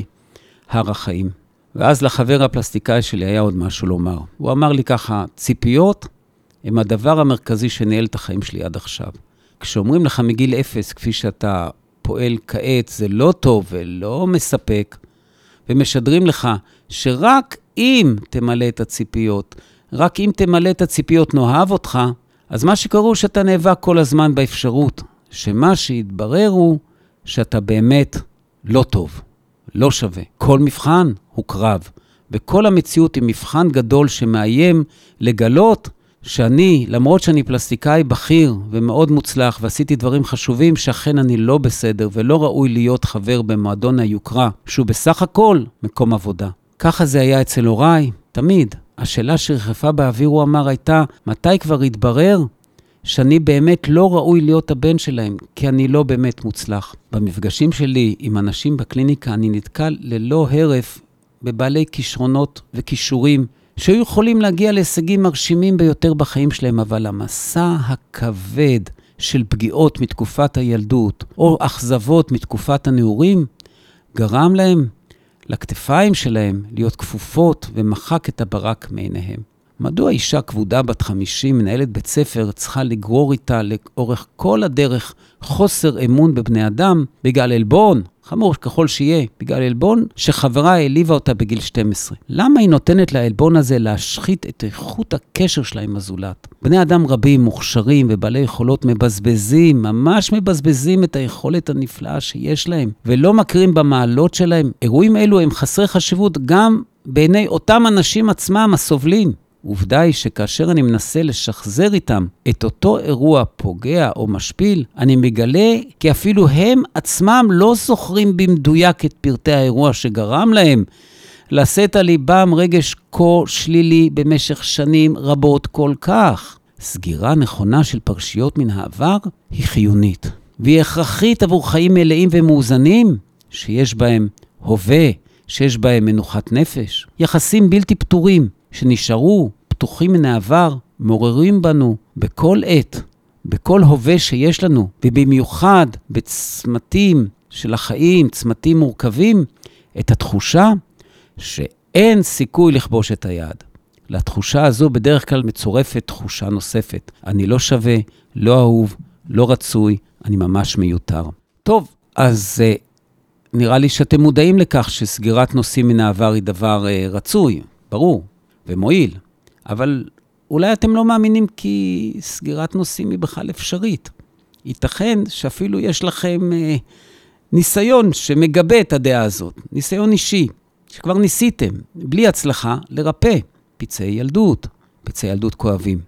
הר החיים. ואז לחבר הפלסטיקאי שלי היה עוד משהו לומר. הוא אמר לי ככה, ציפיות הם הדבר המרכזי שניהל את החיים שלי עד עכשיו. כשאומרים לך מגיל אפס, כפי שאתה פועל כעת, זה לא טוב ולא מספק, ומשדרים לך שרק אם תמלא את הציפיות, רק אם תמלא את הציפיות נאהב אותך, אז מה שקורה הוא שאתה נאבק כל הזמן באפשרות שמה שיתברר הוא שאתה באמת לא טוב, לא שווה. כל מבחן הוא קרב, וכל המציאות היא מבחן גדול שמאיים לגלות שאני, למרות שאני פלסטיקאי בכיר ומאוד מוצלח ועשיתי דברים חשובים, שאכן אני לא בסדר ולא ראוי להיות חבר במועדון היוקרה, שהוא בסך הכל מקום עבודה. ככה זה היה אצל הוריי, תמיד. השאלה שרחפה באוויר, הוא אמר, הייתה, מתי כבר יתברר שאני באמת לא ראוי להיות הבן שלהם, כי אני לא באמת מוצלח. במפגשים שלי עם אנשים בקליניקה, אני נתקל ללא הרף בבעלי כישרונות וכישורים שהיו יכולים להגיע להישגים מרשימים ביותר בחיים שלהם, אבל המסע הכבד של פגיעות מתקופת הילדות או אכזבות מתקופת הנעורים, גרם להם, לכתפיים שלהם, להיות כפופות ומחק את הברק מעיניהם. מדוע אישה כבודה בת 50, מנהלת בית ספר, צריכה לגרור איתה לאורך כל הדרך חוסר אמון בבני אדם בגלל עלבון, חמור ככל שיהיה, בגלל עלבון שחברה העליבה אותה בגיל 12. למה היא נותנת לעלבון הזה להשחית את איכות הקשר שלה עם הזולת? בני אדם רבים, מוכשרים ובעלי יכולות מבזבזים, ממש מבזבזים את היכולת הנפלאה שיש להם, ולא מכירים במעלות שלהם. אירועים אלו הם חסרי חשיבות גם בעיני אותם אנשים עצמם הסובלים. עובדה היא שכאשר אני מנסה לשחזר איתם את אותו אירוע פוגע או משפיל, אני מגלה כי אפילו הם עצמם לא זוכרים במדויק את פרטי האירוע שגרם להם לשאת על ליבם רגש כה שלילי במשך שנים רבות כל כך. סגירה נכונה של פרשיות מן העבר היא חיונית, והיא הכרחית עבור חיים מלאים ומאוזנים, שיש בהם הווה, שיש בהם מנוחת נפש, יחסים בלתי פתורים, שנשארו פתוחים מן העבר, מעוררים בנו בכל עת, בכל הווה שיש לנו, ובמיוחד בצמתים של החיים, צמתים מורכבים, את התחושה שאין סיכוי לכבוש את היד. לתחושה הזו בדרך כלל מצורפת תחושה נוספת. אני לא שווה, לא אהוב, לא רצוי, אני ממש מיותר. טוב, אז uh, נראה לי שאתם מודעים לכך שסגירת נושאים מן העבר היא דבר uh, רצוי, ברור, ומועיל, אבל אולי אתם לא מאמינים כי סגירת נושאים היא בכלל אפשרית. ייתכן שאפילו יש לכם אה, ניסיון שמגבה את הדעה הזאת, ניסיון אישי, שכבר ניסיתם, בלי הצלחה, לרפא פצעי ילדות, פצעי ילדות כואבים.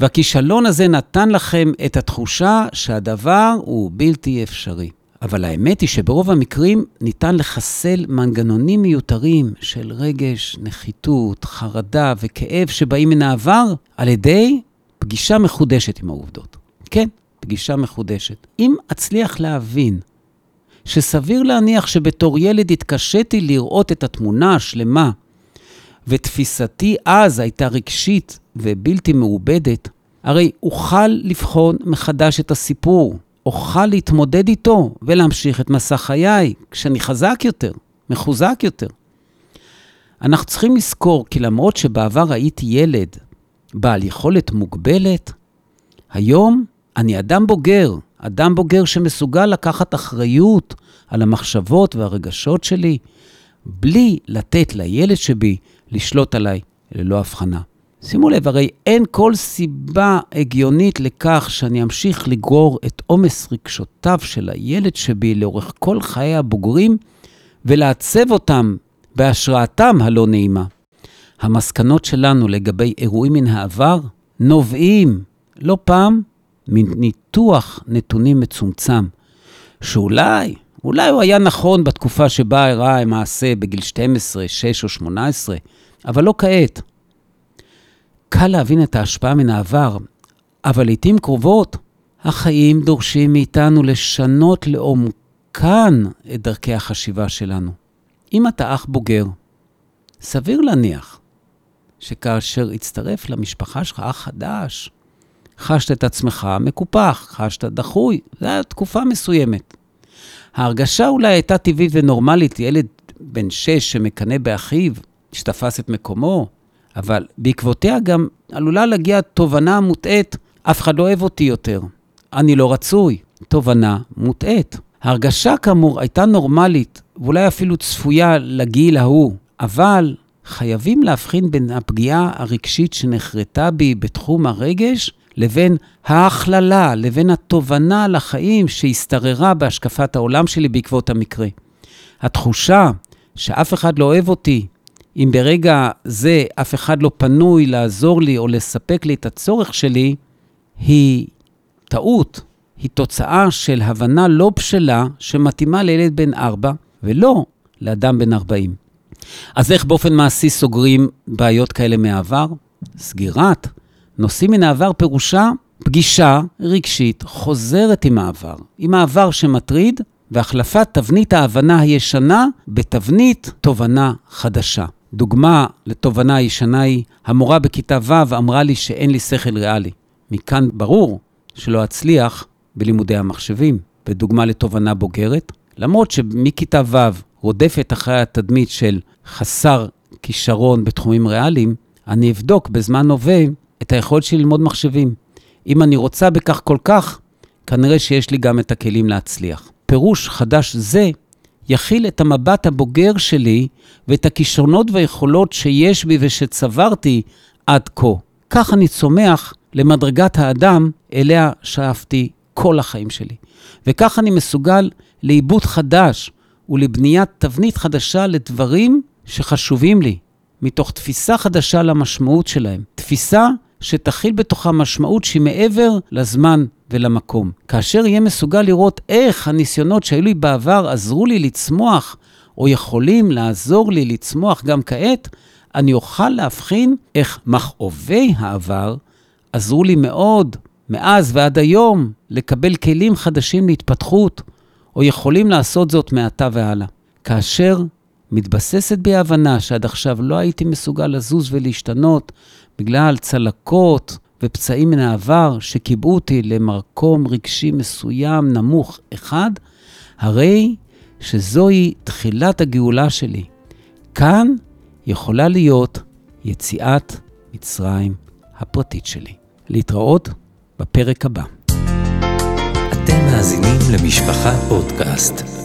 והכישלון הזה נתן לכם את התחושה שהדבר הוא בלתי אפשרי. אבל האמת היא שברוב המקרים ניתן לחסל מנגנונים מיותרים של רגש, נחיתות, חרדה וכאב שבאים מן העבר על ידי פגישה מחודשת עם העובדות. כן, פגישה מחודשת. אם אצליח להבין שסביר להניח שבתור ילד התקשיתי לראות את התמונה השלמה, ותפיסתי אז הייתה רגשית ובלתי מעובדת, הרי אוכל לבחון מחדש את הסיפור, אוכל להתמודד איתו ולהמשיך את מסע חיי כשאני חזק יותר, מחוזק יותר. אנחנו צריכים לזכור כי למרות שבעבר הייתי ילד בעל יכולת מוגבלת, היום אני אדם בוגר, אדם בוגר שמסוגל לקחת אחריות על המחשבות והרגשות שלי, בלי לתת לילד שבי לשלוט עליי ללא הבחנה. שימו לב, הרי אין כל סיבה הגיונית לכך שאני אמשיך לגרור את עומס רגשותיו של הילד שבי לאורך כל חיי הבוגרים ולעצב אותם בהשראתם הלא נעימה. המסקנות שלנו לגבי אירועים מן העבר נובעים לא פעם מניתוח נתונים מצומצם, שאולי, אולי הוא היה נכון בתקופה שבה אירע המעשה בגיל 12, 6 או 18, אבל לא כעת. קל להבין את ההשפעה מן העבר, אבל לעתים קרובות החיים דורשים מאיתנו לשנות לעומקן את דרכי החשיבה שלנו. אם אתה אח בוגר, סביר להניח שכאשר הצטרף למשפחה שלך אח חדש, חשת את עצמך מקופח, חשת דחוי, זו הייתה תקופה מסוימת. ההרגשה אולי הייתה טבעית ונורמלית, ילד בן שש שמקנא באחיו, שתפס את מקומו, אבל בעקבותיה גם עלולה להגיע תובנה מוטעית, אף אחד לא אוהב אותי יותר. אני לא רצוי. תובנה מוטעית. ההרגשה כאמור הייתה נורמלית, ואולי אפילו צפויה לגיל ההוא, אבל חייבים להבחין בין הפגיעה הרגשית שנחרטה בי בתחום הרגש לבין ההכללה, לבין התובנה על החיים שהשתררה בהשקפת העולם שלי בעקבות המקרה. התחושה שאף אחד לא אוהב אותי, אם ברגע זה אף אחד לא פנוי לעזור לי או לספק לי את הצורך שלי, היא טעות, היא תוצאה של הבנה לא בשלה שמתאימה לילד בן ארבע, ולא לאדם בן ארבעים. אז איך באופן מעשי סוגרים בעיות כאלה מהעבר? סגירת נושאים מן העבר פירושה פגישה רגשית חוזרת עם העבר, עם העבר שמטריד, והחלפת תבנית ההבנה הישנה בתבנית תובנה חדשה. דוגמה לתובנה הישנה היא, המורה בכיתה ו' אמרה לי שאין לי שכל ריאלי. מכאן ברור שלא אצליח בלימודי המחשבים. ודוגמה לתובנה בוגרת, למרות שמכיתה ו' רודפת אחרי התדמית של חסר כישרון בתחומים ריאליים, אני אבדוק בזמן הווה את היכולת שלי ללמוד מחשבים. אם אני רוצה בכך כל כך, כנראה שיש לי גם את הכלים להצליח. פירוש חדש זה יכיל את המבט הבוגר שלי ואת הכישרונות והיכולות שיש בי ושצברתי עד כה. כך אני צומח למדרגת האדם אליה שאפתי כל החיים שלי. וכך אני מסוגל לעיבוד חדש ולבניית תבנית חדשה לדברים שחשובים לי, מתוך תפיסה חדשה למשמעות שלהם. תפיסה שתכיל בתוכה משמעות שהיא מעבר לזמן ולמקום. כאשר יהיה מסוגל לראות איך הניסיונות שהיו לי בעבר עזרו לי לצמוח, או יכולים לעזור לי לצמוח גם כעת, אני אוכל להבחין איך מכאובי העבר עזרו לי מאוד, מאז ועד היום, לקבל כלים חדשים להתפתחות, או יכולים לעשות זאת מעתה והלאה. כאשר מתבססת בי ההבנה שעד עכשיו לא הייתי מסוגל לזוז ולהשתנות בגלל צלקות ופצעים מן העבר שקיבעו אותי למקום רגשי מסוים, נמוך, אחד, הרי שזוהי תחילת הגאולה שלי. כאן יכולה להיות יציאת מצרים הפרטית שלי. להתראות בפרק הבא. אתם מאזינים למשפחה פודקאסט.